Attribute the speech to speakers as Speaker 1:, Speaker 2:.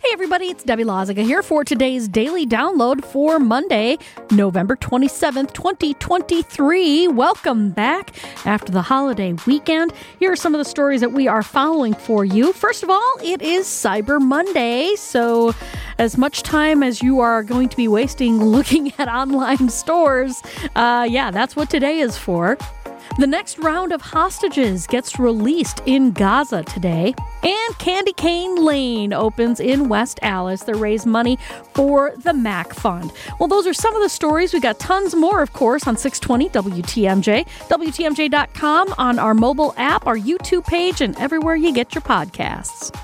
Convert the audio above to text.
Speaker 1: Hey, everybody, it's Debbie Lazaga here for today's daily download for Monday, November 27th, 2023. Welcome back after the holiday weekend. Here are some of the stories that we are following for you. First of all, it is Cyber Monday, so as much time as you are going to be wasting looking at online stores, uh, yeah, that's what today is for. The next round of hostages gets released in Gaza today. And Candy Cane Lane opens in West Allis to raise money for the MACC Fund. Well, those are some of the stories. We got tons more, of course, on 620 WTMJ, WTMJ.com, on our mobile app, our YouTube page, and everywhere you get your podcasts.